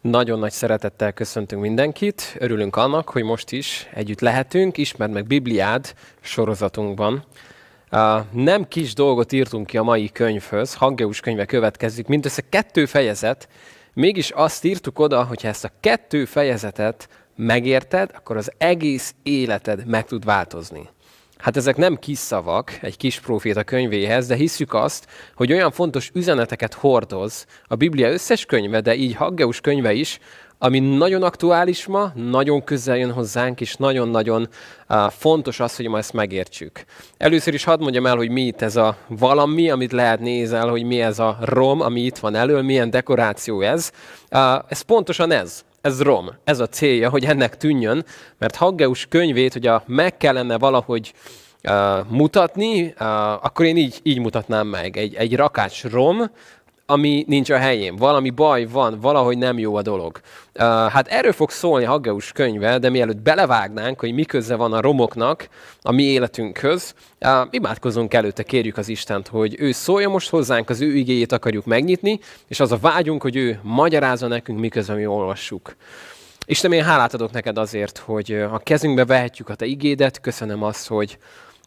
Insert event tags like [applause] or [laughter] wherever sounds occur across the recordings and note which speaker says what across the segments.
Speaker 1: Nagyon nagy szeretettel köszöntünk mindenkit. Örülünk annak, hogy most is együtt lehetünk, ismerd meg Bibliád sorozatunkban. Nem kis dolgot írtunk ki a mai könyvhöz, Haggeus könyve következik, mindössze kettő fejezet, mégis azt írtuk oda, hogy ha ezt a kettő fejezetet megérted, akkor az egész életed meg tud változni. Hát ezek nem kis szavak egy kis proféta könyvéhez, de hiszük azt, hogy olyan fontos üzeneteket hordoz a Biblia összes könyve, de így Haggeus könyve is, ami nagyon aktuális ma, nagyon közel jön hozzánk, és nagyon-nagyon uh, fontos az, hogy ma ezt megértsük. Először is hadd mondjam el, hogy mi itt ez a valami, amit lehet nézel, hogy mi ez a rom, ami itt van elől, milyen dekoráció ez. Uh, ez pontosan ez ez rom, ez a célja, hogy ennek tűnjön, mert Haggeus könyvét, hogy a meg kellene valahogy uh, mutatni, uh, akkor én így, így mutatnám meg. Egy, egy rakács rom, ami nincs a helyén. Valami baj van, valahogy nem jó a dolog. Uh, hát erről fog szólni Haggeus könyve, de mielőtt belevágnánk, hogy mi köze van a romoknak a mi életünkhöz, uh, imádkozunk előtte, kérjük az Istent, hogy ő szólja most hozzánk, az ő igéjét akarjuk megnyitni, és az a vágyunk, hogy ő magyarázza nekünk, miközben mi olvassuk. Isten, én hálát adok neked azért, hogy a kezünkbe vehetjük a te igédet, köszönöm azt, hogy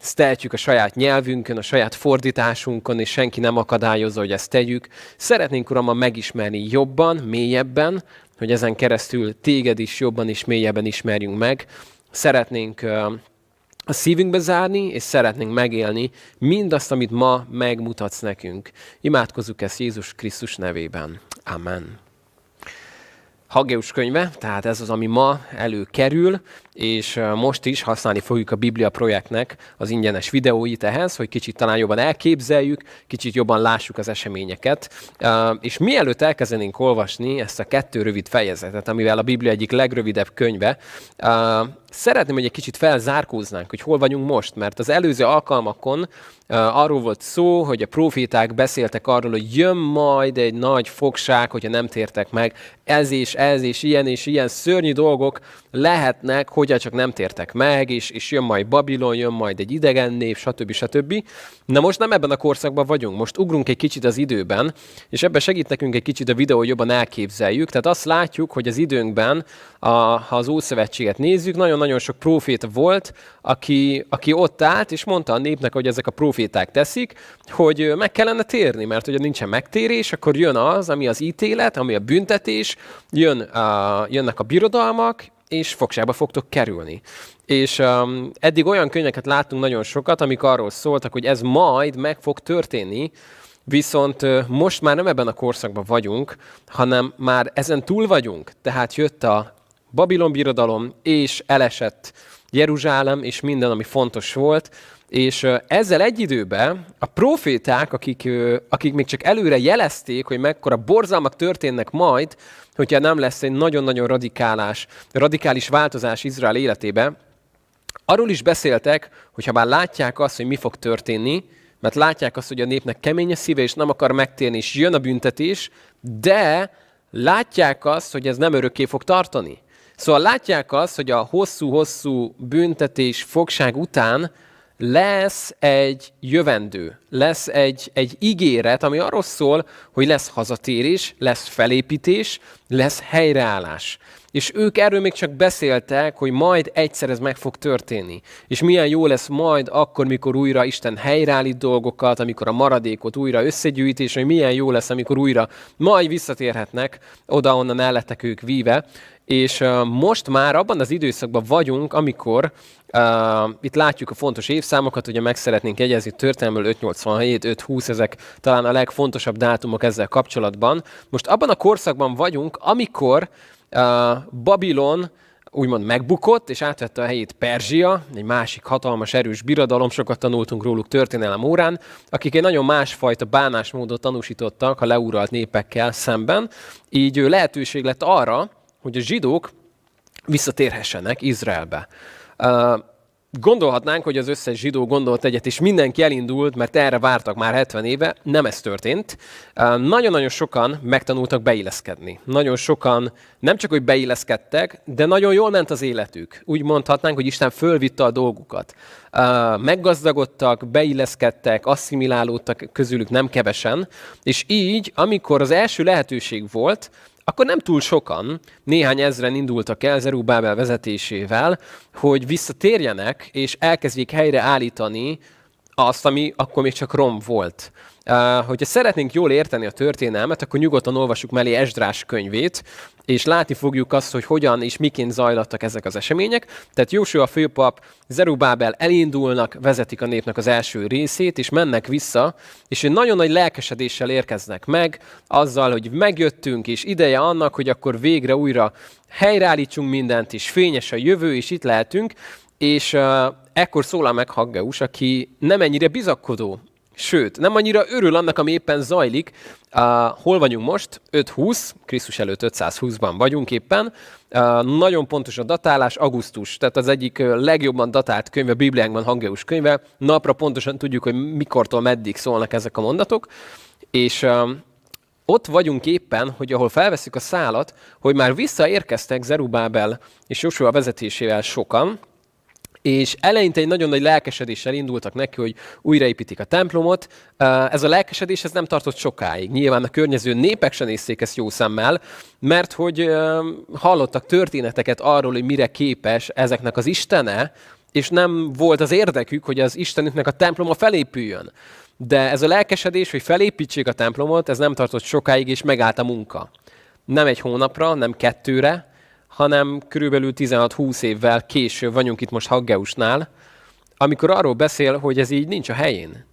Speaker 1: ezt a saját nyelvünkön, a saját fordításunkon, és senki nem akadályozza, hogy ezt tegyük. Szeretnénk, Uram, megismerni jobban, mélyebben, hogy ezen keresztül téged is jobban és mélyebben ismerjünk meg. Szeretnénk a szívünkbe zárni, és szeretnénk megélni mindazt, amit ma megmutatsz nekünk. Imádkozzuk ezt Jézus Krisztus nevében. Amen. Hageus könyve, tehát ez az, ami ma előkerül, és most is használni fogjuk a Biblia projektnek az ingyenes videóit ehhez, hogy kicsit talán jobban elképzeljük, kicsit jobban lássuk az eseményeket. És mielőtt elkezdenénk olvasni ezt a kettő rövid fejezetet, amivel a Biblia egyik legrövidebb könyve, szeretném, hogy egy kicsit felzárkóznánk, hogy hol vagyunk most, mert az előző alkalmakon arról volt szó, hogy a proféták beszéltek arról, hogy jön majd egy nagy fogság, hogyha nem tértek meg, ez és ez és ilyen és ilyen szörnyű dolgok lehetnek, hogyha csak nem tértek meg, és, és jön majd Babilon, jön majd egy idegen név, stb. stb. Na most nem ebben a korszakban vagyunk, most ugrunk egy kicsit az időben, és ebben segít nekünk egy kicsit a videó, hogy jobban elképzeljük. Tehát azt látjuk, hogy az időnkben, a, ha az Ószövetséget nézzük, nagyon-nagyon sok profét volt, aki, aki ott állt, és mondta a népnek, hogy ezek a proféták teszik, hogy meg kellene térni, mert hogyha nincsen megtérés, akkor jön az, ami az ítélet, ami a büntetés, jön a, jönnek a birodalmak, és fogságba fogtok kerülni. És um, eddig olyan könyveket láttunk nagyon sokat, amik arról szóltak, hogy ez majd meg fog történni, viszont most már nem ebben a korszakban vagyunk, hanem már ezen túl vagyunk. Tehát jött a Babilon birodalom, és elesett Jeruzsálem, és minden, ami fontos volt, és ezzel egy időben a proféták, akik, akik még csak előre jelezték, hogy mekkora borzalmak történnek majd, hogyha nem lesz egy nagyon-nagyon radikálás, radikális változás Izrael életébe, arról is beszéltek, hogy ha már látják azt, hogy mi fog történni, mert látják azt, hogy a népnek kemény a szíve, és nem akar megtérni, és jön a büntetés, de látják azt, hogy ez nem örökké fog tartani. Szóval látják azt, hogy a hosszú-hosszú büntetés, fogság után lesz egy jövendő, lesz egy, egy ígéret, ami arról szól, hogy lesz hazatérés, lesz felépítés, lesz helyreállás. És ők erről még csak beszéltek, hogy majd egyszer ez meg fog történni. És milyen jó lesz majd akkor, mikor újra Isten helyreállít dolgokat, amikor a maradékot újra összegyűjt, és hogy milyen jó lesz, amikor újra majd visszatérhetnek oda, onnan el lettek ők víve. És uh, most már abban az időszakban vagyunk, amikor Uh, itt látjuk a fontos évszámokat, ugye meg szeretnénk jegyezni történelmől 587, 520, ezek talán a legfontosabb dátumok ezzel kapcsolatban. Most abban a korszakban vagyunk, amikor Babilon úgymond megbukott, és átvette a helyét Perzsia, egy másik hatalmas, erős birodalom, sokat tanultunk róluk történelem órán, akik egy nagyon másfajta bánásmódot tanúsítottak a leuralt népekkel szemben, így lehetőség lett arra, hogy a zsidók visszatérhessenek Izraelbe. Gondolhatnánk, hogy az összes zsidó gondolt egyet, és mindenki elindult, mert erre vártak már 70 éve. Nem ez történt. Nagyon-nagyon sokan megtanultak beilleszkedni. Nagyon sokan nem csak, hogy beilleszkedtek, de nagyon jól ment az életük. Úgy mondhatnánk, hogy Isten fölvitte a dolgukat. Meggazdagodtak, beilleszkedtek, asszimilálódtak közülük nem kevesen, és így, amikor az első lehetőség volt, akkor nem túl sokan, néhány ezren indultak el Zerubábel vezetésével, hogy visszatérjenek és elkezdjék helyre állítani azt, ami akkor még csak rom volt. Hogyha szeretnénk jól érteni a történelmet, akkor nyugodtan olvassuk mellé Esdrás könyvét, és látni fogjuk azt, hogy hogyan és miként zajlattak ezek az események. Tehát Jósua főpap, Zerubábel elindulnak, vezetik a népnek az első részét, és mennek vissza, és egy nagyon nagy lelkesedéssel érkeznek meg, azzal, hogy megjöttünk, és ideje annak, hogy akkor végre újra helyreállítsunk mindent, és fényes a jövő, és itt lehetünk, és uh, ekkor szólal meg Haggeus, aki nem ennyire bizakodó Sőt, nem annyira örül annak, ami éppen zajlik. Uh, hol vagyunk most? 520, Krisztus előtt 520-ban vagyunk éppen. Uh, nagyon pontos a datálás, augusztus, tehát az egyik legjobban datált könyv a Bibliánkban, Hangeusz könyve. Napra pontosan tudjuk, hogy mikortól meddig szólnak ezek a mondatok. És uh, ott vagyunk éppen, hogy ahol felveszük a szálat, hogy már visszaérkeztek Zerubábel és Joshua vezetésével sokan, és eleinte egy nagyon nagy lelkesedéssel indultak neki, hogy újraépítik a templomot. Ez a lelkesedés ez nem tartott sokáig. Nyilván a környező népek sem nézték ezt jó szemmel, mert hogy hallottak történeteket arról, hogy mire képes ezeknek az istene, és nem volt az érdekük, hogy az Istenüknek a temploma felépüljön. De ez a lelkesedés, hogy felépítsék a templomot, ez nem tartott sokáig, és megállt a munka. Nem egy hónapra, nem kettőre, hanem körülbelül 16-20 évvel később vagyunk itt most Haggeusnál, amikor arról beszél, hogy ez így nincs a helyén.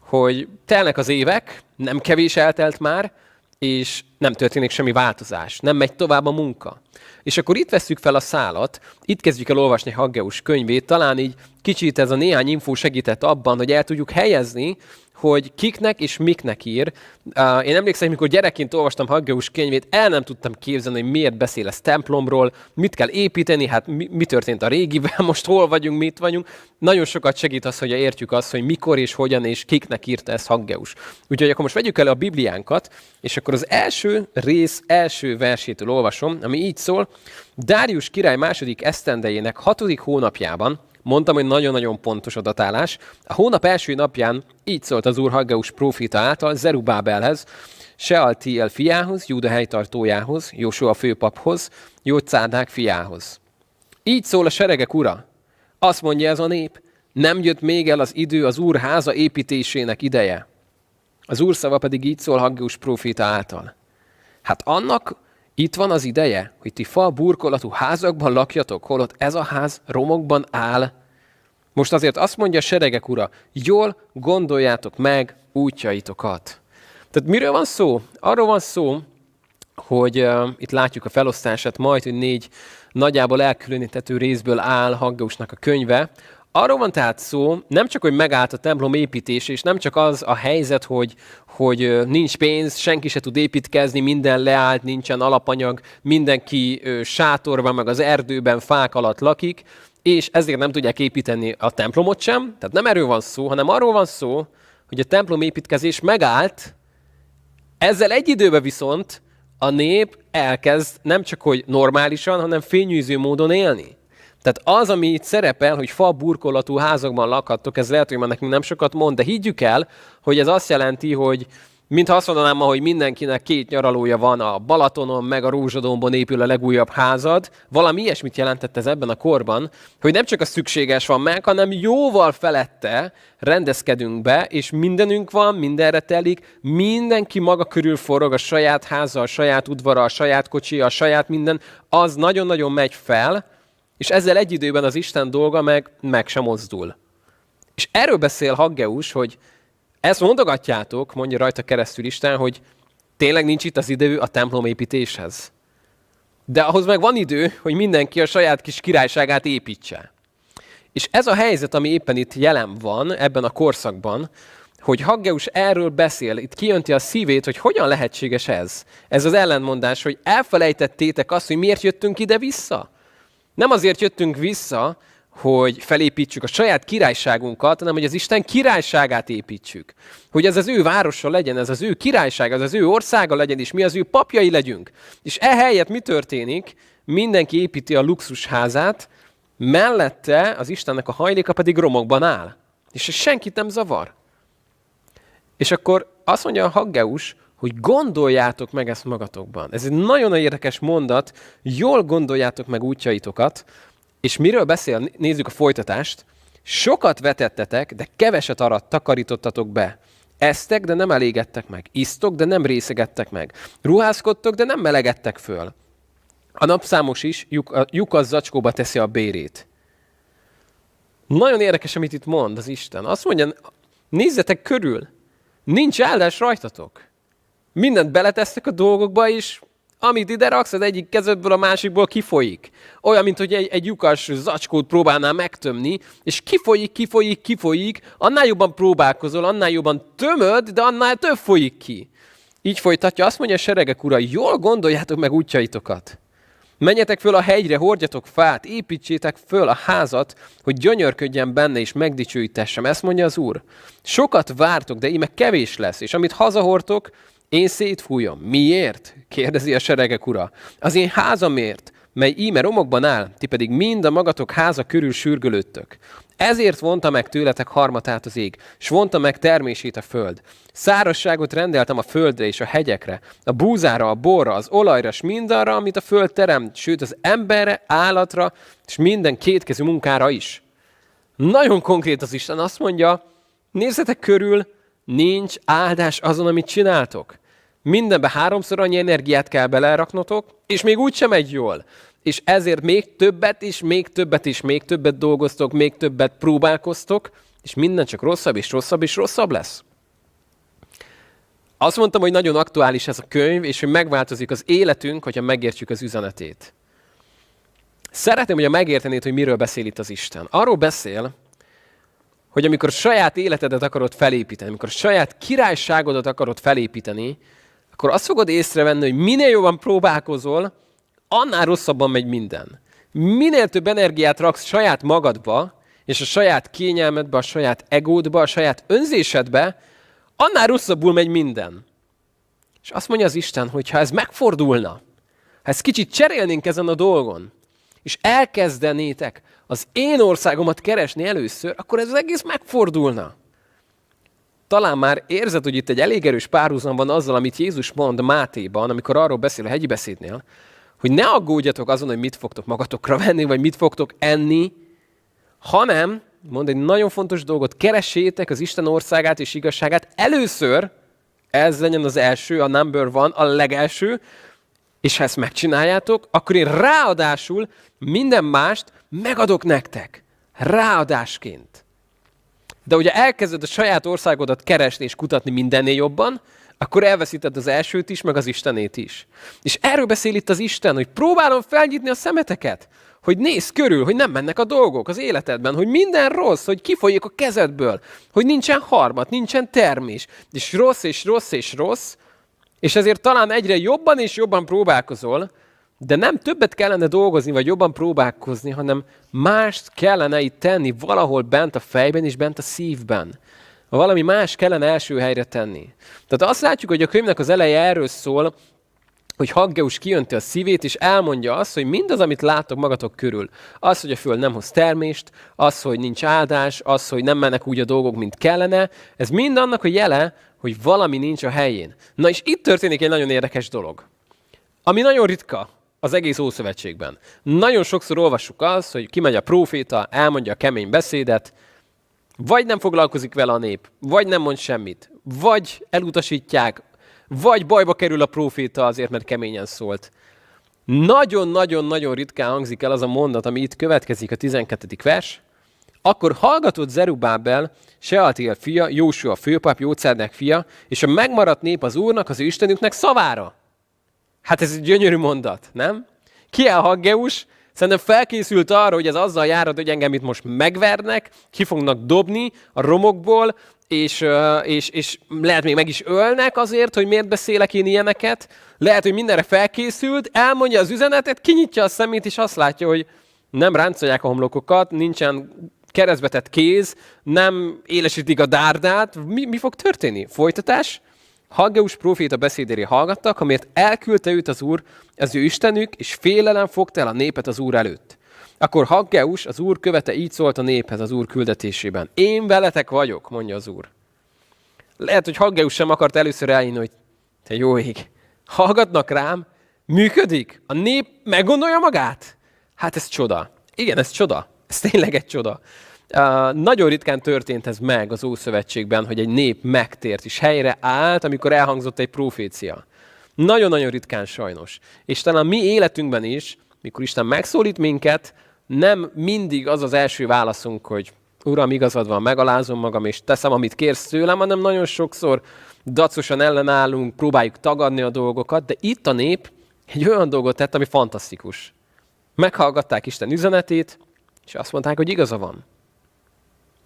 Speaker 1: Hogy telnek az évek, nem kevés eltelt már, és nem történik semmi változás, nem megy tovább a munka. És akkor itt veszük fel a szálat, itt kezdjük el olvasni Haggeus könyvét, talán így kicsit ez a néhány infó segített abban, hogy el tudjuk helyezni, hogy kiknek és miknek ír. Én emlékszem, amikor gyerekként olvastam Haggeus könyvét, el nem tudtam képzelni, hogy miért beszél ez templomról, mit kell építeni, hát mi, mi történt a régivel, [laughs] most hol vagyunk, mit vagyunk. Nagyon sokat segít az, hogy értjük azt, hogy mikor és hogyan és kiknek írta ez Haggeus. Úgyhogy akkor most vegyük el a Bibliánkat, és akkor az első rész első versétől olvasom, ami így szól. Dárius király második esztendejének hatodik hónapjában, Mondtam, hogy nagyon-nagyon pontos a datálás. A hónap első napján így szólt az úr Haggeus prófita által Zerubábelhez, Sealtiel fiához, Júda helytartójához, Jósua főpaphoz, Jócádák fiához. Így szól a seregek ura. Azt mondja ez a nép, nem jött még el az idő az úr háza építésének ideje. Az úr szava pedig így szól Haggeus prófita által. Hát annak itt van az ideje, hogy ti fa burkolatú házakban lakjatok, holott ez a ház romokban áll. Most azért azt mondja a seregek ura, jól gondoljátok meg útjaitokat. Tehát miről van szó? Arról van szó, hogy uh, itt látjuk a felosztását majd, hogy négy nagyjából elkülönítető részből áll Haggeusnak a könyve, Arról van tehát szó, nem csak, hogy megállt a templom építés, és nem csak az a helyzet, hogy, hogy nincs pénz, senki se tud építkezni, minden leállt, nincsen alapanyag, mindenki sátorban, meg az erdőben, fák alatt lakik, és ezért nem tudják építeni a templomot sem. Tehát nem erről van szó, hanem arról van szó, hogy a templom építkezés megállt, ezzel egy időben viszont a nép elkezd nem csak hogy normálisan, hanem fényűző módon élni. Tehát az, ami itt szerepel, hogy fa burkolatú házakban lakhattok, ez lehet, hogy már nekünk nem sokat mond, de higgyük el, hogy ez azt jelenti, hogy mintha azt mondanám ma, hogy mindenkinek két nyaralója van a Balatonon, meg a Rózsadomban épül a legújabb házad. Valami ilyesmit jelentett ez ebben a korban, hogy nem csak a szükséges van meg, hanem jóval felette rendezkedünk be, és mindenünk van, mindenre telik, mindenki maga körül forog a saját háza, a saját udvara, a saját kocsi, a saját minden, az nagyon-nagyon megy fel, és ezzel egy időben az Isten dolga meg, meg sem mozdul. És erről beszél Haggeus, hogy ezt mondogatjátok, mondja rajta keresztül Isten, hogy tényleg nincs itt az idő a templom építéshez. De ahhoz meg van idő, hogy mindenki a saját kis királyságát építse. És ez a helyzet, ami éppen itt jelen van, ebben a korszakban, hogy Haggeus erről beszél, itt kijönti a szívét, hogy hogyan lehetséges ez. Ez az ellentmondás, hogy elfelejtettétek azt, hogy miért jöttünk ide-vissza. Nem azért jöttünk vissza, hogy felépítsük a saját királyságunkat, hanem hogy az Isten királyságát építsük. Hogy ez az ő városa legyen, ez az ő királyság, ez az ő országa legyen, és mi az ő papjai legyünk. És ehelyett mi történik? Mindenki építi a luxusházát, mellette az Istennek a hajléka pedig romokban áll. És ez senkit nem zavar. És akkor azt mondja a Haggeus, hogy gondoljátok meg ezt magatokban. Ez egy nagyon érdekes mondat, jól gondoljátok meg útjaitokat, és miről beszél, nézzük a folytatást. Sokat vetettetek, de keveset arat takarítottatok be. Esztek, de nem elégettek meg. Isztok, de nem részegettek meg. Ruházkodtok, de nem melegedtek föl. A napszámos is lyuk, lyuk az zacskóba teszi a bérét. Nagyon érdekes, amit itt mond az Isten. Azt mondja, nézzetek körül, nincs áldás rajtatok. Mindent beletesztek a dolgokba, és amit ide raksz, az egyik kezedből a másikból kifolyik. Olyan, mint hogy egy, egy lyukas zacskót próbálnál megtömni, és kifolyik, kifolyik, kifolyik, annál jobban próbálkozol, annál jobban tömöd, de annál több folyik ki. Így folytatja, azt mondja a seregek ura, jól gondoljátok meg útjaitokat. Menjetek föl a hegyre, hordjatok fát, építsétek föl a házat, hogy gyönyörködjen benne és megdicsőítessem. Ezt mondja az Úr. Sokat vártok, de íme kevés lesz, és amit hazahortok, én szétfújom. Miért? kérdezi a seregek ura. Az én házamért, mely íme romokban áll, ti pedig mind a magatok háza körül sürgölődtök. Ezért vonta meg tőletek harmatát az ég, s vonta meg termését a föld. Szárasságot rendeltem a földre és a hegyekre, a búzára, a borra, az olajra, s mindarra, amit a föld teremt, sőt az emberre, állatra, és minden kétkezű munkára is. Nagyon konkrét az Isten, azt mondja, nézzetek körül, nincs áldás azon, amit csináltok. Mindenbe háromszor annyi energiát kell beleraknotok, és még úgy sem megy jól. És ezért még többet is, még többet is, még többet dolgoztok, még többet próbálkoztok, és minden csak rosszabb és rosszabb és rosszabb lesz. Azt mondtam, hogy nagyon aktuális ez a könyv, és hogy megváltozik az életünk, hogyha megértjük az üzenetét. Szeretném, hogy a megértenéd, hogy miről beszél itt az Isten. Arról beszél, hogy amikor saját életedet akarod felépíteni, amikor saját királyságodat akarod felépíteni, akkor azt fogod észrevenni, hogy minél jobban próbálkozol, annál rosszabban megy minden. Minél több energiát raksz saját magadba, és a saját kényelmedbe, a saját egódba, a saját önzésedbe, annál rosszabbul megy minden. És azt mondja az Isten, hogy ha ez megfordulna, ha ezt kicsit cserélnénk ezen a dolgon, és elkezdenétek az én országomat keresni először, akkor ez az egész megfordulna. Talán már érzed, hogy itt egy elég erős párhuzam van azzal, amit Jézus mond Mátéban, amikor arról beszél a hegyi beszédnél, hogy ne aggódjatok azon, hogy mit fogtok magatokra venni, vagy mit fogtok enni, hanem, mond egy nagyon fontos dolgot, keressétek az Isten országát és igazságát először, ez legyen az első, a number one, a legelső, és ha ezt megcsináljátok, akkor én ráadásul minden mást megadok nektek. Ráadásként. De ugye elkezded a saját országodat keresni és kutatni mindennél jobban, akkor elveszíted az elsőt is, meg az Istenét is. És erről beszél itt az Isten, hogy próbálom felnyitni a szemeteket, hogy nézz körül, hogy nem mennek a dolgok az életedben, hogy minden rossz, hogy kifolyik a kezedből, hogy nincsen harmat, nincsen termés, és rossz, és rossz, és rossz, és ezért talán egyre jobban és jobban próbálkozol, de nem többet kellene dolgozni, vagy jobban próbálkozni, hanem mást kellene itt tenni valahol bent a fejben és bent a szívben. Valami más kellene első helyre tenni. Tehát azt látjuk, hogy a könyvnek az eleje erről szól, hogy Haggeus kijönti a szívét, és elmondja azt, hogy mindaz, amit látok magatok körül, az, hogy a föld nem hoz termést, az, hogy nincs áldás, az, hogy nem mennek úgy a dolgok, mint kellene, ez mind annak a jele, hogy valami nincs a helyén. Na és itt történik egy nagyon érdekes dolog, ami nagyon ritka az egész Ószövetségben. Nagyon sokszor olvassuk azt, hogy kimegy a próféta, elmondja a kemény beszédet, vagy nem foglalkozik vele a nép, vagy nem mond semmit, vagy elutasítják, vagy bajba kerül a próféta azért, mert keményen szólt. Nagyon-nagyon-nagyon ritkán hangzik el az a mondat, ami itt következik, a 12. vers. Akkor hallgatott Zerubábel, Sealtiel fia, Jósua főpap, Jócerdek fia, és a megmaradt nép az Úrnak, az ő Istenüknek szavára. Hát ez egy gyönyörű mondat, nem? Ki a Haggeus? Szerintem felkészült arra, hogy ez azzal járhat, hogy engem itt most megvernek, ki fognak dobni a romokból, és, és, és lehet még meg is ölnek azért, hogy miért beszélek én ilyeneket. Lehet, hogy mindenre felkészült, elmondja az üzenetet, kinyitja a szemét, és azt látja, hogy nem ráncolják a homlokokat, nincsen keresztbetett kéz, nem élesítik a dárdát. Mi, mi fog történni? Folytatás? Haggeus proféta beszédére hallgattak, amért elküldte őt az Úr, az ő Istenük, és félelem fogta el a népet az Úr előtt. Akkor Haggeus, az Úr követe így szólt a néphez az Úr küldetésében. Én veletek vagyok, mondja az Úr. Lehet, hogy Haggeus sem akart először eljönni, hogy Te jó ég. Hallgatnak rám, működik, a nép meggondolja magát. Hát ez csoda. Igen, ez csoda. Ez tényleg egy csoda. Uh, nagyon ritkán történt ez meg az Ószövetségben, hogy egy nép megtért és helyre állt, amikor elhangzott egy profécia. Nagyon-nagyon ritkán sajnos. És talán mi életünkben is, mikor Isten megszólít minket, nem mindig az az első válaszunk, hogy Uram, igazad van, megalázom magam, és teszem, amit kérsz tőlem, hanem nagyon sokszor dacosan ellenállunk, próbáljuk tagadni a dolgokat, de itt a nép egy olyan dolgot tett, ami fantasztikus. Meghallgatták Isten üzenetét, és azt mondták, hogy igaza van.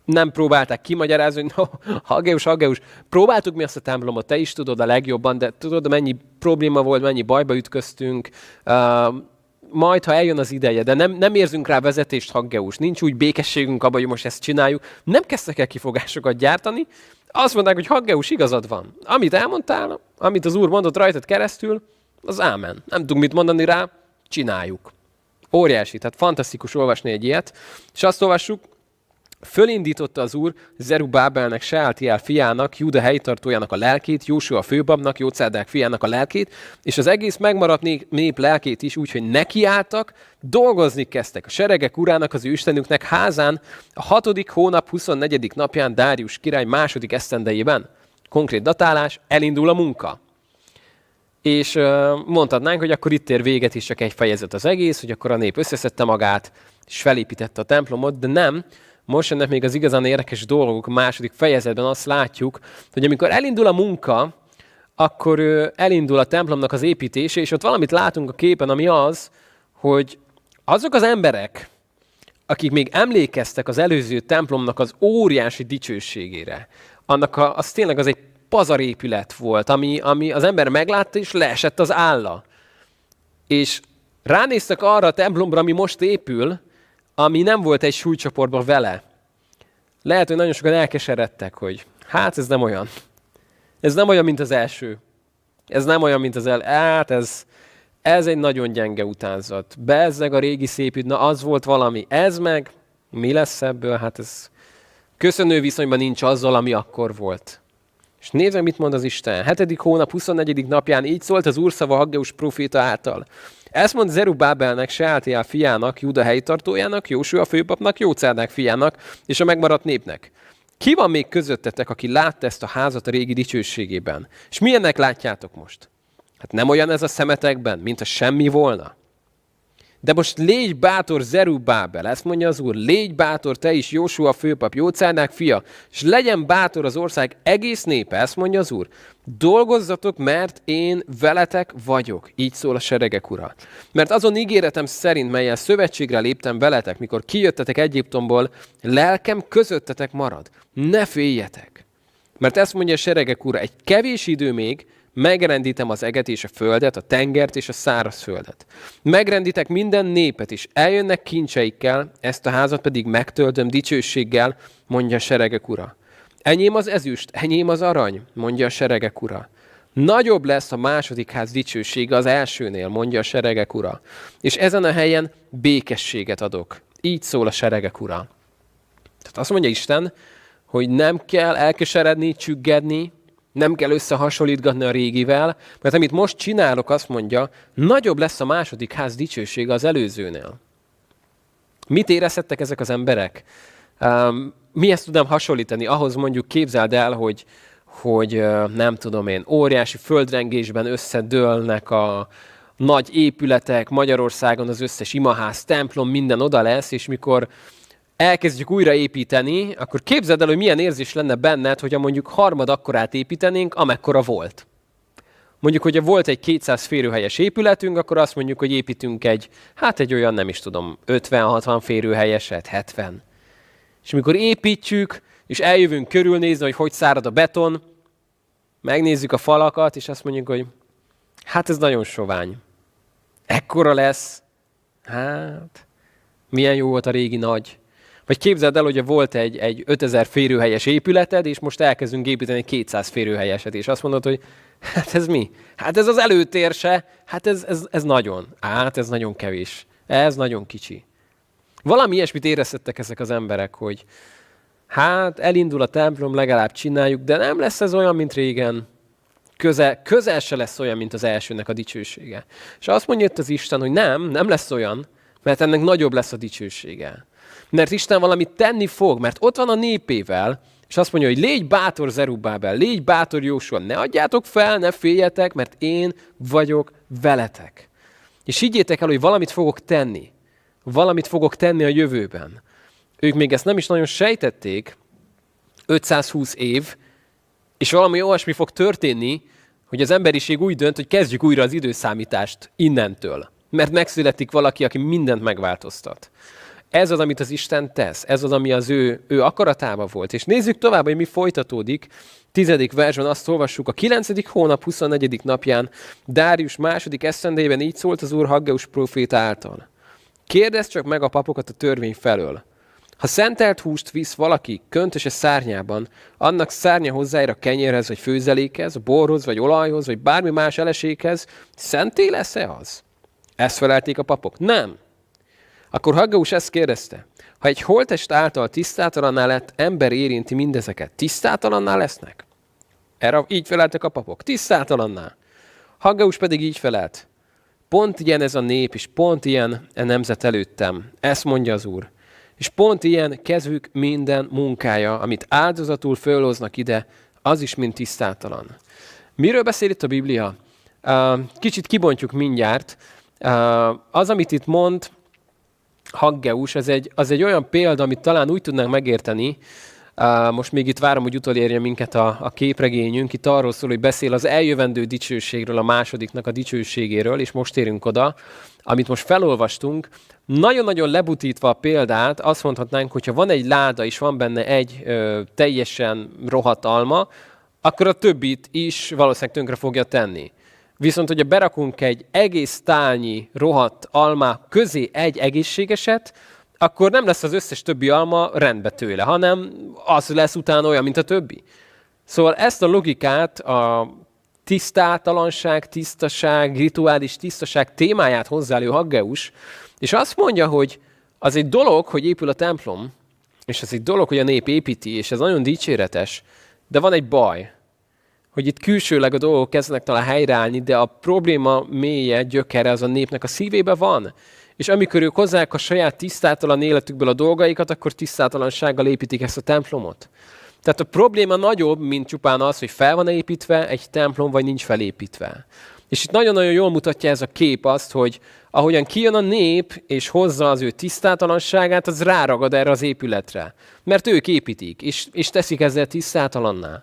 Speaker 1: Nem próbálták kimagyarázni, hogy no, Hageus, Hageus, próbáltuk mi azt a templomot, te is tudod a legjobban, de tudod, mennyi probléma volt, mennyi bajba ütköztünk, uh, majd, ha eljön az ideje, de nem, nem érzünk rá vezetést, Haggeus, nincs úgy békességünk abban, hogy most ezt csináljuk, nem kezdtek el kifogásokat gyártani, azt mondták, hogy Haggeus, igazad van. Amit elmondtál, amit az Úr mondott rajtad keresztül, az ámen. Nem tudunk mit mondani rá, csináljuk. Óriási, tehát fantasztikus olvasni egy ilyet. És azt olvassuk, Fölindította az úr Zerubábelnek, Seáltiel fiának, Júda helytartójának a lelkét, Jósua főbabnak, Jócádák fiának a lelkét, és az egész megmaradt nép lelkét is, úgyhogy nekiálltak, dolgozni kezdtek a seregek urának, az ő istenüknek házán a hatodik hónap 24. napján Dárius király második esztendejében. Konkrét datálás, elindul a munka. És mondhatnánk, hogy akkor itt ér véget is csak egy fejezet az egész, hogy akkor a nép összeszedte magát, és felépítette a templomot, de nem, most jönnek még az igazán érdekes dolgok, második fejezetben azt látjuk, hogy amikor elindul a munka, akkor elindul a templomnak az építése, és ott valamit látunk a képen, ami az, hogy azok az emberek, akik még emlékeztek az előző templomnak az óriási dicsőségére, annak a, az tényleg az egy pazarépület volt, ami, ami az ember meglátta, és leesett az álla. És ránéztek arra a templomra, ami most épül, ami nem volt egy súlycsoportban vele. Lehet, hogy nagyon sokan elkeseredtek, hogy hát ez nem olyan. Ez nem olyan, mint az első. Ez nem olyan, mint az el... Hát ez, ez egy nagyon gyenge utánzat. Bezzeg a régi szép na az volt valami. Ez meg, mi lesz ebből? Hát ez köszönő viszonyban nincs azzal, ami akkor volt. És nézd mit mond az Isten. 7. hónap 24. napján így szólt az Úr szava Haggeus proféta által. Ezt mond Zerubábelnek, Seáltiel fiának, Júda helytartójának, Jósua főpapnak, Jócádák fiának és a megmaradt népnek. Ki van még közöttetek, aki látta ezt a házat a régi dicsőségében? És milyennek látjátok most? Hát nem olyan ez a szemetekben, mint a semmi volna? De most légy bátor Zerubábel, ezt mondja az Úr, légy bátor te is, Jósua főpap, Jócának fia, és legyen bátor az ország egész népe, ezt mondja az Úr. Dolgozzatok, mert én veletek vagyok, így szól a seregek ura. Mert azon ígéretem szerint, melyel szövetségre léptem veletek, mikor kijöttetek Egyiptomból, lelkem közöttetek marad. Ne féljetek. Mert ezt mondja a seregek ura, egy kevés idő még, Megrendítem az eget és a földet, a tengert és a szárazföldet. Megrenditek minden népet is, eljönnek kincseikkel, ezt a házat pedig megtöltöm dicsőséggel, mondja a seregek ura. Enyém az ezüst, enyém az arany, mondja a seregek ura. Nagyobb lesz a második ház dicsősége az elsőnél, mondja a seregek ura. És ezen a helyen békességet adok. Így szól a seregek ura. Tehát azt mondja Isten, hogy nem kell elkeseredni, csüggedni, nem kell összehasonlítgatni a régivel, mert amit most csinálok, azt mondja, nagyobb lesz a második ház dicsősége az előzőnél. Mit érezhettek ezek az emberek? Um, ezt tudom hasonlítani? Ahhoz mondjuk képzeld el, hogy, hogy nem tudom én, óriási földrengésben összedőlnek a nagy épületek, Magyarországon az összes imaház, templom, minden oda lesz, és mikor elkezdjük újraépíteni, akkor képzeld el, hogy milyen érzés lenne benned, hogyha mondjuk harmad akkorát építenénk, amekkora volt. Mondjuk, hogyha volt egy 200 férőhelyes épületünk, akkor azt mondjuk, hogy építünk egy, hát egy olyan, nem is tudom, 50-60 férőhelyeset, 70. És amikor építjük, és eljövünk körülnézni, hogy hogy szárad a beton, megnézzük a falakat, és azt mondjuk, hogy hát ez nagyon sovány. Ekkora lesz. Hát, milyen jó volt a régi nagy. Vagy képzeld el, hogy volt egy, egy 5000 férőhelyes épületed, és most elkezdünk építeni 200 férőhelyeset, és azt mondod, hogy hát ez mi? Hát ez az előtér se, hát ez, ez, ez nagyon, hát ez nagyon kevés, ez nagyon kicsi. Valami ilyesmit éreztettek ezek az emberek, hogy hát elindul a templom, legalább csináljuk, de nem lesz ez olyan, mint régen. közel, közel se lesz olyan, mint az elsőnek a dicsősége. És azt mondja itt az Isten, hogy nem, nem lesz olyan, mert ennek nagyobb lesz a dicsősége. Mert Isten valamit tenni fog, mert ott van a népével, és azt mondja, hogy légy bátor Zerubábel, légy bátor Jósua, ne adjátok fel, ne féljetek, mert én vagyok veletek. És higgyétek el, hogy valamit fogok tenni. Valamit fogok tenni a jövőben. Ők még ezt nem is nagyon sejtették, 520 év, és valami olyasmi fog történni, hogy az emberiség úgy dönt, hogy kezdjük újra az időszámítást innentől. Mert megszületik valaki, aki mindent megváltoztat. Ez az, amit az Isten tesz, ez az, ami az ő, ő akaratában volt. És nézzük tovább, hogy mi folytatódik. Tizedik versben azt olvassuk, a kilencedik hónap 24. napján Dárius második eszendében így szólt az úr Haggeus proféta által. Kérdezd csak meg a papokat a törvény felől. Ha szentelt húst visz valaki köntöse szárnyában, annak szárnya hozzáér a kenyérhez, vagy főzelékhez, borhoz, vagy olajhoz, vagy bármi más eleséghez, szenté lesz-e az? Ezt felelték a papok. Nem. Akkor Haggaus ezt kérdezte. Ha egy holtest által tisztátalanná lett ember érinti mindezeket, tisztátalanná lesznek? Erre így feleltek a papok. Tisztátalanná. Haggaus pedig így felelt. Pont ilyen ez a nép, és pont ilyen a nemzet előttem. Ezt mondja az Úr. És pont ilyen kezük minden munkája, amit áldozatul fölhoznak ide, az is mind tisztátalan. Miről beszél itt a Biblia? Kicsit kibontjuk mindjárt. Az, amit itt mond Haggeus, az egy, az egy olyan példa, amit talán úgy tudnánk megérteni, most még itt várom, hogy utolérje minket a, a képregényünk. Itt arról szól, hogy beszél az eljövendő dicsőségről, a másodiknak a dicsőségéről, és most érünk oda, amit most felolvastunk. Nagyon-nagyon lebutítva a példát, azt mondhatnánk, hogyha van egy láda, és van benne egy ö, teljesen rohadt alma, akkor a többit is valószínűleg tönkre fogja tenni. Viszont, hogyha berakunk egy egész tálnyi rohadt alma közé egy egészségeset, akkor nem lesz az összes többi alma rendbe tőle, hanem az lesz utána olyan, mint a többi. Szóval ezt a logikát, a tisztátalanság, tisztaság, rituális tisztaság témáját hozzálő Haggeus, és azt mondja, hogy az egy dolog, hogy épül a templom, és az egy dolog, hogy a nép építi, és ez nagyon dicséretes, de van egy baj, hogy itt külsőleg a dolgok kezdenek talán helyreállni, de a probléma mélye, gyökere az a népnek a szívébe van. És amikor ők hozzák a saját tisztátalan életükből a dolgaikat, akkor tisztátalansággal építik ezt a templomot. Tehát a probléma nagyobb, mint csupán az, hogy fel van építve egy templom, vagy nincs felépítve. És itt nagyon-nagyon jól mutatja ez a kép azt, hogy ahogyan kijön a nép, és hozza az ő tisztátalanságát, az ráragad erre az épületre. Mert ők építik, és, és teszik ezzel tisztátalanná.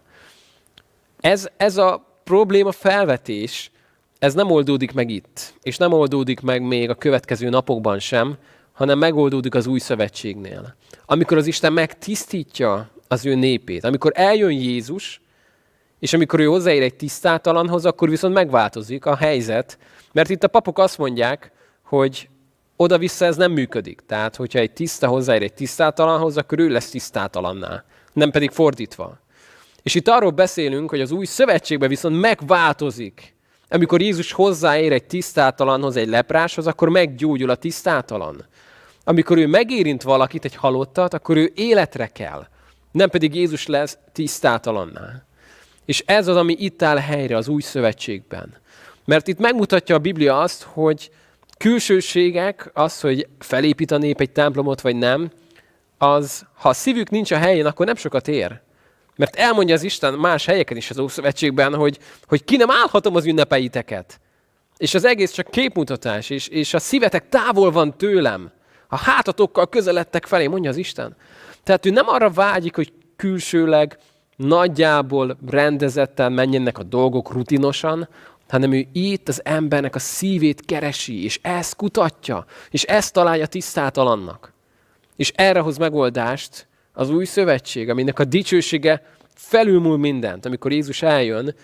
Speaker 1: Ez, ez a probléma felvetés, ez nem oldódik meg itt, és nem oldódik meg még a következő napokban sem, hanem megoldódik az új szövetségnél. Amikor az Isten megtisztítja az ő népét, amikor eljön Jézus, és amikor ő hozzáér egy tisztátalanhoz, akkor viszont megváltozik a helyzet, mert itt a papok azt mondják, hogy oda-vissza ez nem működik. Tehát, hogyha egy tiszta hozzáér egy tisztátalanhoz, akkor ő lesz tisztátalanná, nem pedig fordítva. És itt arról beszélünk, hogy az új szövetségben viszont megváltozik. Amikor Jézus hozzáér egy tisztátalanhoz, egy lepráshoz, akkor meggyógyul a tisztátalan. Amikor ő megérint valakit, egy halottat, akkor ő életre kell. Nem pedig Jézus lesz tisztátalanná. És ez az, ami itt áll helyre az új szövetségben. Mert itt megmutatja a Biblia azt, hogy külsőségek, az, hogy felépít a nép egy templomot, vagy nem, az, ha a szívük nincs a helyén, akkor nem sokat ér. Mert elmondja az Isten más helyeken is az Ószövetségben, hogy, hogy ki nem állhatom az ünnepeiteket. És az egész csak képmutatás, és, és a szívetek távol van tőlem. A hátatokkal közeledtek felé, mondja az Isten. Tehát ő nem arra vágyik, hogy külsőleg nagyjából rendezetten menjenek a dolgok rutinosan, hanem ő itt az embernek a szívét keresi, és ezt kutatja, és ezt találja tisztátalannak. És erre hoz megoldást az új szövetség, aminek a dicsősége felülmúl mindent, amikor Jézus eljön,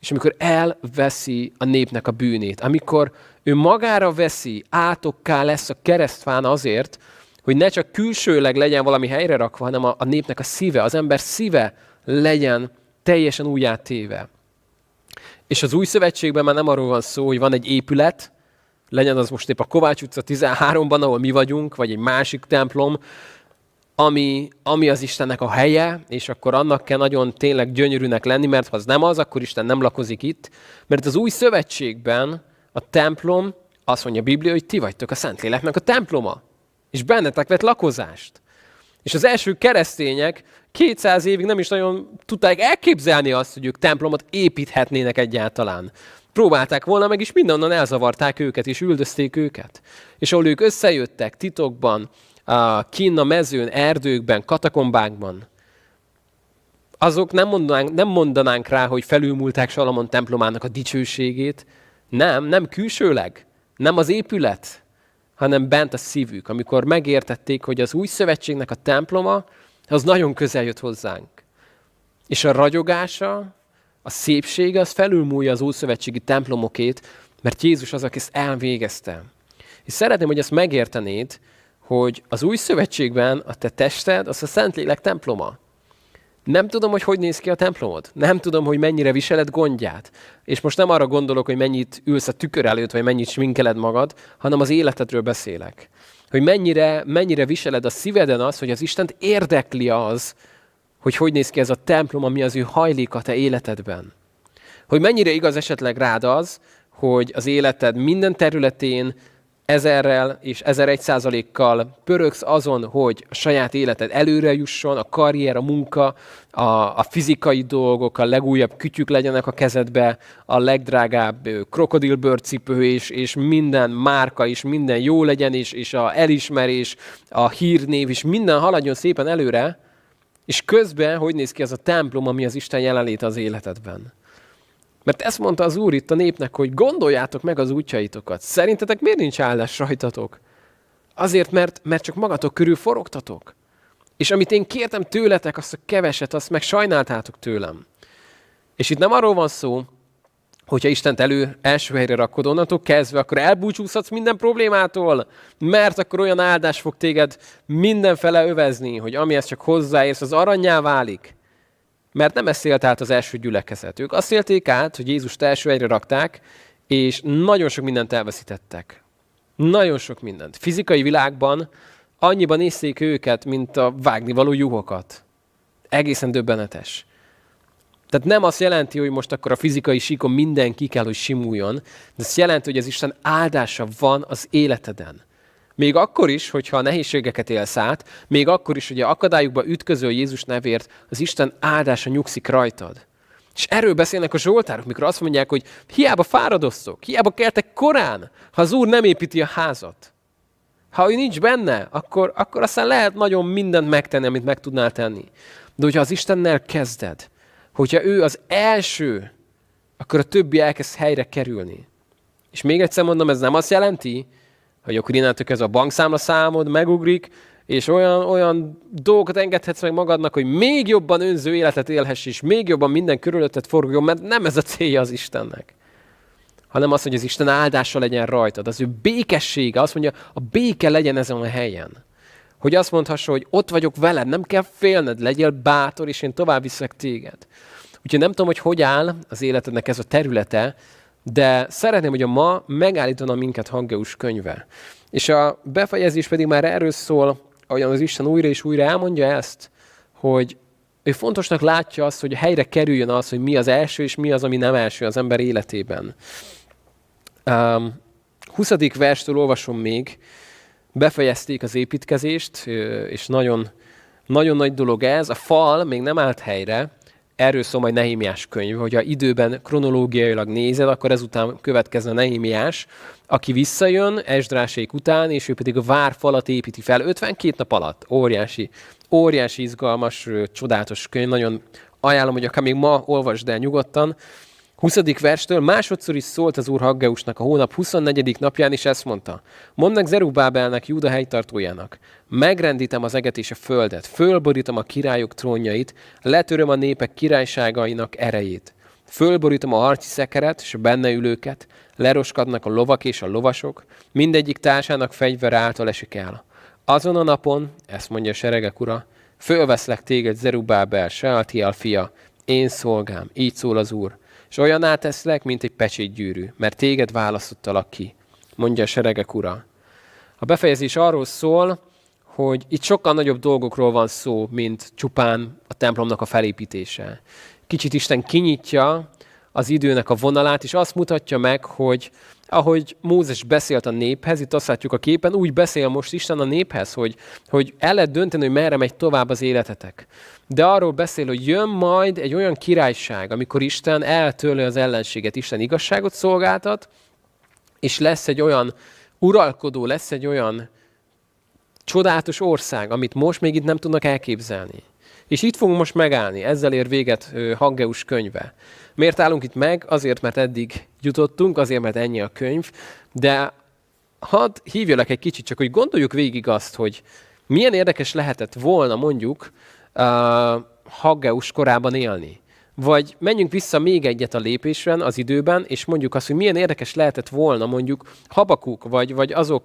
Speaker 1: és amikor elveszi a népnek a bűnét, amikor ő magára veszi, átokká lesz a keresztfán azért, hogy ne csak külsőleg legyen valami helyre rakva, hanem a, a népnek a szíve, az ember szíve legyen teljesen újjátéve. És az új szövetségben már nem arról van szó, hogy van egy épület, legyen az most épp a Kovács utca 13-ban, ahol mi vagyunk, vagy egy másik templom, ami, ami az Istennek a helye, és akkor annak kell nagyon tényleg gyönyörűnek lenni, mert ha az nem az, akkor Isten nem lakozik itt. Mert az új szövetségben a templom, azt mondja a Biblia, hogy ti vagytok a Szentléleknek a temploma, és bennetek vett lakozást. És az első keresztények 200 évig nem is nagyon tudták elképzelni azt, hogy ők templomot építhetnének egyáltalán. Próbálták volna meg, és mindennan elzavarták őket, és üldözték őket. És ahol ők összejöttek titokban, kín a mezőn, erdőkben, katakombákban, azok nem mondanánk, nem mondanánk rá, hogy felülmúlták Salamon templomának a dicsőségét. Nem, nem külsőleg, nem az épület, hanem bent a szívük, amikor megértették, hogy az új szövetségnek a temploma, az nagyon közel jött hozzánk. És a ragyogása, a szépsége, az felülmúlja az ószövetségi templomokét, mert Jézus az, aki ezt elvégezte. És szeretném, hogy ezt megértenéd, hogy az új szövetségben a te tested az a Szentlélek temploma. Nem tudom, hogy hogy néz ki a templomod. Nem tudom, hogy mennyire viseled gondját. És most nem arra gondolok, hogy mennyit ülsz a tükör előtt, vagy mennyit sminkeled magad, hanem az életedről beszélek. Hogy mennyire, mennyire viseled a szíveden az, hogy az Istent érdekli az, hogy hogy néz ki ez a templom, ami az ő hajlik a te életedben. Hogy mennyire igaz esetleg rád az, hogy az életed minden területén ezerrel és ezer egy százalékkal pörögsz azon, hogy a saját életed előre jusson, a karrier, a munka, a, a fizikai dolgok, a legújabb kütyük legyenek a kezedbe, a legdrágább krokodilbőrcipő és, és minden márka is, minden jó legyen, és, és a elismerés, a hírnév is, minden haladjon szépen előre, és közben hogy néz ki az a templom, ami az Isten jelenlét az életedben. Mert ezt mondta az Úr itt a népnek, hogy gondoljátok meg az útjaitokat. Szerintetek miért nincs áldás rajtatok? Azért, mert, mert csak magatok körül forogtatok. És amit én kértem tőletek, azt a keveset, azt meg sajnáltátok tőlem. És itt nem arról van szó, hogyha Istent elő első helyre rakod onnantól kezdve, akkor elbúcsúzhatsz minden problémától, mert akkor olyan áldás fog téged mindenfele övezni, hogy amihez csak hozzáérsz, az aranyá válik. Mert nem ezt élt át az első gyülekezet. Ők azt élték át, hogy Jézust első egyre rakták, és nagyon sok mindent elveszítettek. Nagyon sok mindent. Fizikai világban annyiban nézték őket, mint a vágnivaló juhokat. Egészen döbbenetes. Tehát nem azt jelenti, hogy most akkor a fizikai síkon mindenki kell, hogy simuljon, de azt jelenti, hogy az Isten áldása van az életeden. Még akkor is, hogyha a nehézségeket élsz át, még akkor is, hogy a akadályokba ütközöl Jézus nevért, az Isten áldása nyugszik rajtad. És erről beszélnek a zsoltárok, mikor azt mondják, hogy hiába fáradoztok, hiába keltek korán, ha az Úr nem építi a házat. Ha ő nincs benne, akkor, akkor aztán lehet nagyon mindent megtenni, amit meg tudnál tenni. De hogyha az Istennel kezded, hogyha ő az első, akkor a többi elkezd helyre kerülni. És még egyszer mondom, ez nem azt jelenti, hogy akkor innentől ez a bankszámla számod megugrik, és olyan, olyan dolgokat engedhetsz meg magadnak, hogy még jobban önző életet élhess, és még jobban minden körülötted forgjon, mert nem ez a célja az Istennek. Hanem az, hogy az Isten áldása legyen rajtad, az ő békessége, azt mondja, a béke legyen ezen a helyen. Hogy azt mondhassa, hogy ott vagyok veled, nem kell félned, legyél bátor, és én tovább viszek téged. Úgyhogy nem tudom, hogy hogy áll az életednek ez a területe, de szeretném, hogy a ma megállítana minket Haggeus könyve. És a befejezés pedig már erről szól, ahogyan az Isten újra és újra elmondja ezt, hogy ő fontosnak látja azt, hogy helyre kerüljön az, hogy mi az első, és mi az, ami nem első az ember életében. Um, 20. verstől olvasom még, befejezték az építkezést, és nagyon, nagyon nagy dolog ez. A fal még nem állt helyre, erről szól majd Nehémiás könyv, hogyha időben kronológiailag nézed, akkor ezután következne Nehémiás, aki visszajön Esdrásék után, és ő pedig a várfalat építi fel 52 nap alatt. Óriási, óriási izgalmas, csodálatos könyv, nagyon ajánlom, hogy akár még ma olvasd el nyugodtan. 20. verstől másodszor is szólt az úr Haggeusnak a hónap 24. napján, és ezt mondta. Mondd meg Zerubábelnek, Júda helytartójának. Megrendítem az eget és a földet, fölborítom a királyok trónjait, letöröm a népek királyságainak erejét. Fölborítom a harci szekeret és a benne ülőket, leroskadnak a lovak és a lovasok, mindegyik társának fegyver által esik el. Azon a napon, ezt mondja a seregek ura, fölveszlek téged Zerubábel, Sealtiel fia, én szolgám, így szól az Úr, és olyan teszlek, mint egy pecsétgyűrű, mert téged választottalak ki, mondja a seregek ura. A befejezés arról szól, hogy itt sokkal nagyobb dolgokról van szó, mint csupán a templomnak a felépítése. Kicsit Isten kinyitja az időnek a vonalát, és azt mutatja meg, hogy ahogy Mózes beszélt a néphez, itt azt látjuk a képen, úgy beszél most Isten a néphez, hogy, hogy el lehet dönteni, hogy merre megy tovább az életetek. De arról beszél, hogy jön majd egy olyan királyság, amikor Isten eltörli az ellenséget, Isten igazságot szolgáltat, és lesz egy olyan uralkodó, lesz egy olyan csodálatos ország, amit most még itt nem tudnak elképzelni. És itt fogunk most megállni, ezzel ér véget Haggeus könyve. Miért állunk itt meg? Azért, mert eddig jutottunk, azért, mert ennyi a könyv, de hadd hívjalak egy kicsit, csak hogy gondoljuk végig azt, hogy milyen érdekes lehetett volna mondjuk uh, Haggeus korában élni. Vagy menjünk vissza még egyet a lépésben, az időben, és mondjuk azt, hogy milyen érdekes lehetett volna mondjuk Habakuk, vagy, vagy azok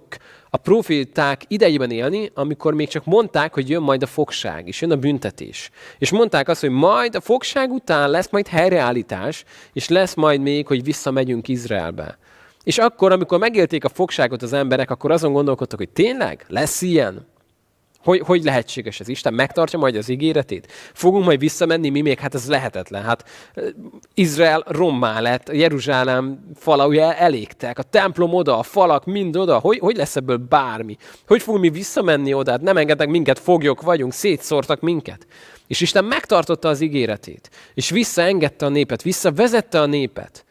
Speaker 1: a proféták idejében élni, amikor még csak mondták, hogy jön majd a fogság, és jön a büntetés. És mondták azt, hogy majd a fogság után lesz majd helyreállítás, és lesz majd még, hogy visszamegyünk Izraelbe. És akkor, amikor megélték a fogságot az emberek, akkor azon gondolkodtak, hogy tényleg lesz ilyen? Hogy, hogy lehetséges ez? Isten megtartja majd az ígéretét? Fogunk majd visszamenni mi még? Hát ez lehetetlen. Hát Izrael rommá lett, Jeruzsálem fala ugye elégtek, a templom oda, a falak mind oda. Hogy, hogy lesz ebből bármi? Hogy fogunk mi visszamenni oda? Hát nem engednek minket, foglyok vagyunk, szétszórtak minket. És Isten megtartotta az ígéretét. És visszaengedte a népet, visszavezette a népet.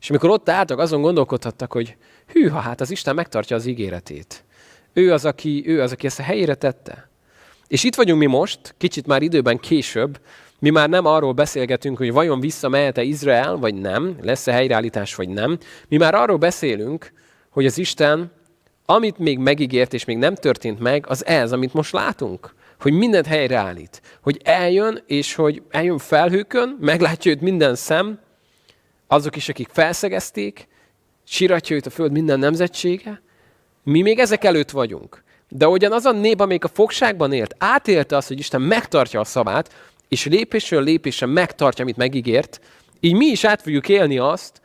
Speaker 1: És amikor ott álltak, azon gondolkodhattak, hogy hűha, hát az Isten megtartja az ígéretét. Ő az, aki, ő az, aki ezt a helyére tette. És itt vagyunk mi most, kicsit már időben később, mi már nem arról beszélgetünk, hogy vajon visszamehet-e Izrael, vagy nem, lesz-e helyreállítás, vagy nem. Mi már arról beszélünk, hogy az Isten, amit még megígért, és még nem történt meg, az ez, amit most látunk. Hogy mindent helyreállít. Hogy eljön, és hogy eljön felhőkön, meglátja őt minden szem, azok is, akik felszegezték, siratja őt a föld minden nemzetsége, mi még ezek előtt vagyunk. De ugyan az a nép, amelyik a fogságban élt, átélte azt, hogy Isten megtartja a szavát, és lépésről lépésre megtartja, amit megígért, így mi is át fogjuk élni azt,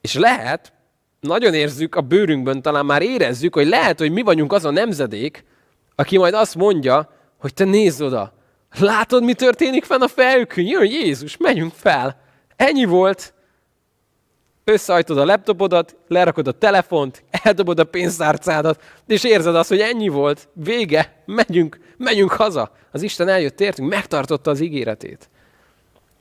Speaker 1: és lehet, nagyon érzük a bőrünkben, talán már érezzük, hogy lehet, hogy mi vagyunk az a nemzedék, aki majd azt mondja, hogy te nézd oda, látod, mi történik fenn a felhőkön? Jön Jézus, menjünk fel. Ennyi volt, összeajtod a laptopodat, lerakod a telefont, eldobod a pénztárcádat, és érzed azt, hogy ennyi volt, vége, megyünk, megyünk haza. Az Isten eljött értünk, megtartotta az ígéretét.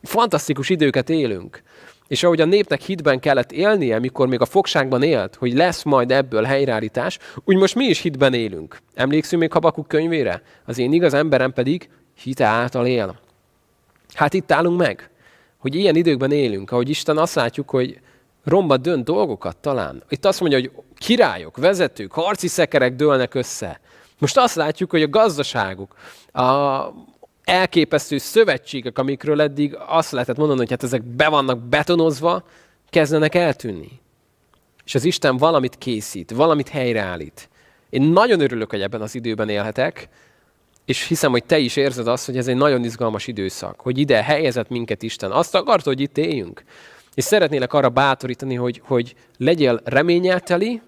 Speaker 1: Fantasztikus időket élünk. És ahogy a népnek hitben kellett élnie, mikor még a fogságban élt, hogy lesz majd ebből helyreállítás, úgy most mi is hitben élünk. Emlékszünk még Habakuk könyvére? Az én igaz emberem pedig hite által él. Hát itt állunk meg, hogy ilyen időkben élünk, ahogy Isten azt látjuk, hogy romba dönt dolgokat talán. Itt azt mondja, hogy királyok, vezetők, harci szekerek dőlnek össze. Most azt látjuk, hogy a gazdaságuk, a elképesztő szövetségek, amikről eddig azt lehetett mondani, hogy hát ezek be vannak betonozva, kezdenek eltűnni. És az Isten valamit készít, valamit helyreállít. Én nagyon örülök, hogy ebben az időben élhetek, és hiszem, hogy te is érzed azt, hogy ez egy nagyon izgalmas időszak, hogy ide helyezett minket Isten. Azt akarta, hogy itt éljünk. És szeretnélek arra bátorítani, hogy, hogy legyél reményelteli,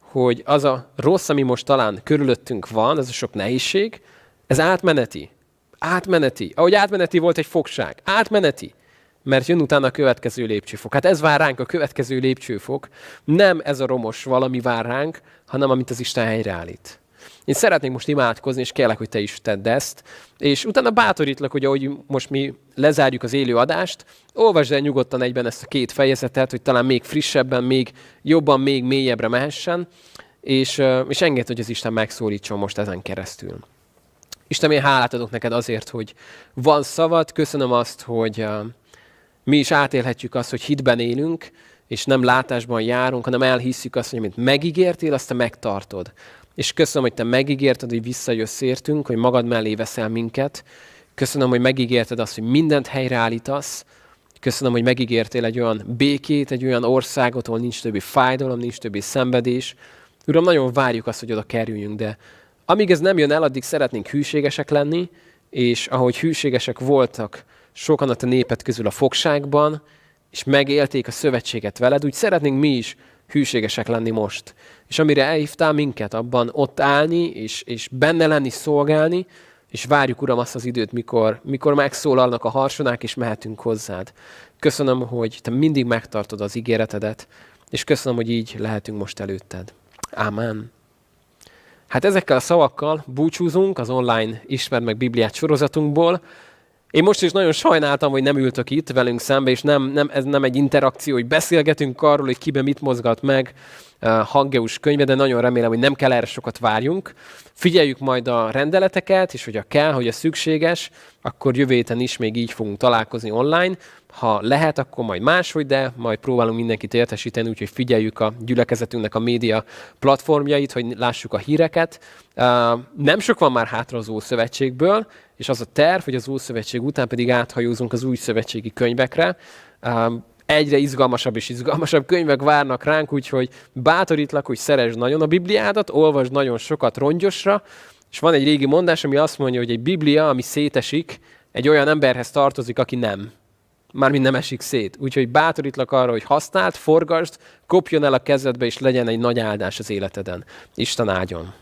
Speaker 1: hogy az a rossz, ami most talán körülöttünk van, ez a sok nehézség, ez átmeneti. Átmeneti. Ahogy átmeneti volt egy fogság. Átmeneti. Mert jön utána a következő lépcsőfok. Hát ez vár ránk a következő lépcsőfok. Nem ez a romos valami vár ránk, hanem amit az Isten helyreállít. Én szeretnék most imádkozni, és kérlek, hogy te is tedd ezt. És utána bátorítlak, hogy ahogy most mi lezárjuk az élő adást, olvasd el nyugodtan egyben ezt a két fejezetet, hogy talán még frissebben, még jobban, még mélyebbre mehessen, és, és engedd, hogy az Isten megszólítson most ezen keresztül. Isten, én hálát adok neked azért, hogy van szavad, köszönöm azt, hogy mi is átélhetjük azt, hogy hitben élünk, és nem látásban járunk, hanem elhisszük azt, hogy amit megígértél, azt te megtartod. És köszönöm, hogy te megígérted, hogy visszajössz értünk, hogy magad mellé veszel minket. Köszönöm, hogy megígérted azt, hogy mindent helyreállítasz. Köszönöm, hogy megígértél egy olyan békét, egy olyan országot, ahol nincs többi fájdalom, nincs többi szenvedés. Uram, nagyon várjuk azt, hogy oda kerüljünk, de amíg ez nem jön el, addig szeretnénk hűségesek lenni, és ahogy hűségesek voltak sokan a te népet közül a fogságban, és megélték a szövetséget veled, úgy szeretnénk mi is hűségesek lenni most. És amire elhívtál minket, abban ott állni, és, és benne lenni, szolgálni, és várjuk, Uram, azt az időt, mikor, mikor megszólalnak a harsonák, és mehetünk hozzád. Köszönöm, hogy Te mindig megtartod az ígéretedet, és köszönöm, hogy így lehetünk most előtted. Ámen. Hát ezekkel a szavakkal búcsúzunk az online Ismer meg Bibliát sorozatunkból. Én most is nagyon sajnáltam, hogy nem ültök itt velünk szembe, és nem, nem, ez nem egy interakció, hogy beszélgetünk arról, hogy kiben mit mozgat meg Haggeus könyve, de nagyon remélem, hogy nem kell erre sokat várjunk. Figyeljük majd a rendeleteket, és hogyha kell, hogy a szükséges, akkor jövő héten is még így fogunk találkozni online. Ha lehet, akkor majd máshogy, de majd próbálunk mindenkit értesíteni, úgyhogy figyeljük a gyülekezetünknek a média platformjait, hogy lássuk a híreket. Nem sok van már hátra az Ószövetségből, és az a terv, hogy az Ószövetség után pedig áthajózunk az új szövetségi könyvekre. Egyre izgalmasabb és izgalmasabb könyvek várnak ránk, úgyhogy bátorítlak, hogy szeresd nagyon a Bibliádat, olvasd nagyon sokat rongyosra, és van egy régi mondás, ami azt mondja, hogy egy Biblia, ami szétesik, egy olyan emberhez tartozik, aki nem. Mármint nem esik szét. Úgyhogy bátorítlak arra, hogy használd, forgasd, kopjon el a kezedbe, és legyen egy nagy áldás az életeden. Isten áldjon!